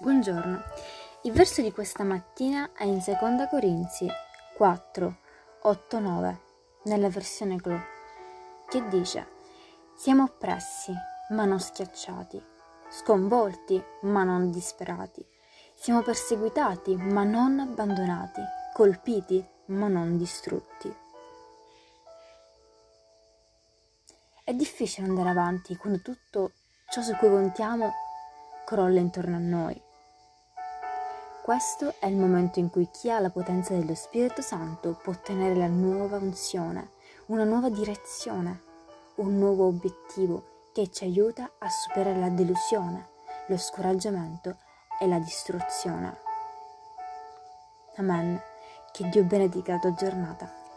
Buongiorno. Il verso di questa mattina è in Seconda Corinzi 4, 8, 9, nella versione Glo, che dice: Siamo oppressi, ma non schiacciati, sconvolti, ma non disperati. Siamo perseguitati, ma non abbandonati, colpiti, ma non distrutti. È difficile andare avanti quando tutto ciò su cui contiamo crolla intorno a noi. Questo è il momento in cui chi ha la potenza dello Spirito Santo può ottenere la nuova unzione, una nuova direzione, un nuovo obiettivo che ci aiuta a superare la delusione, lo scoraggiamento e la distruzione. Amen. Che Dio benedica la tua giornata.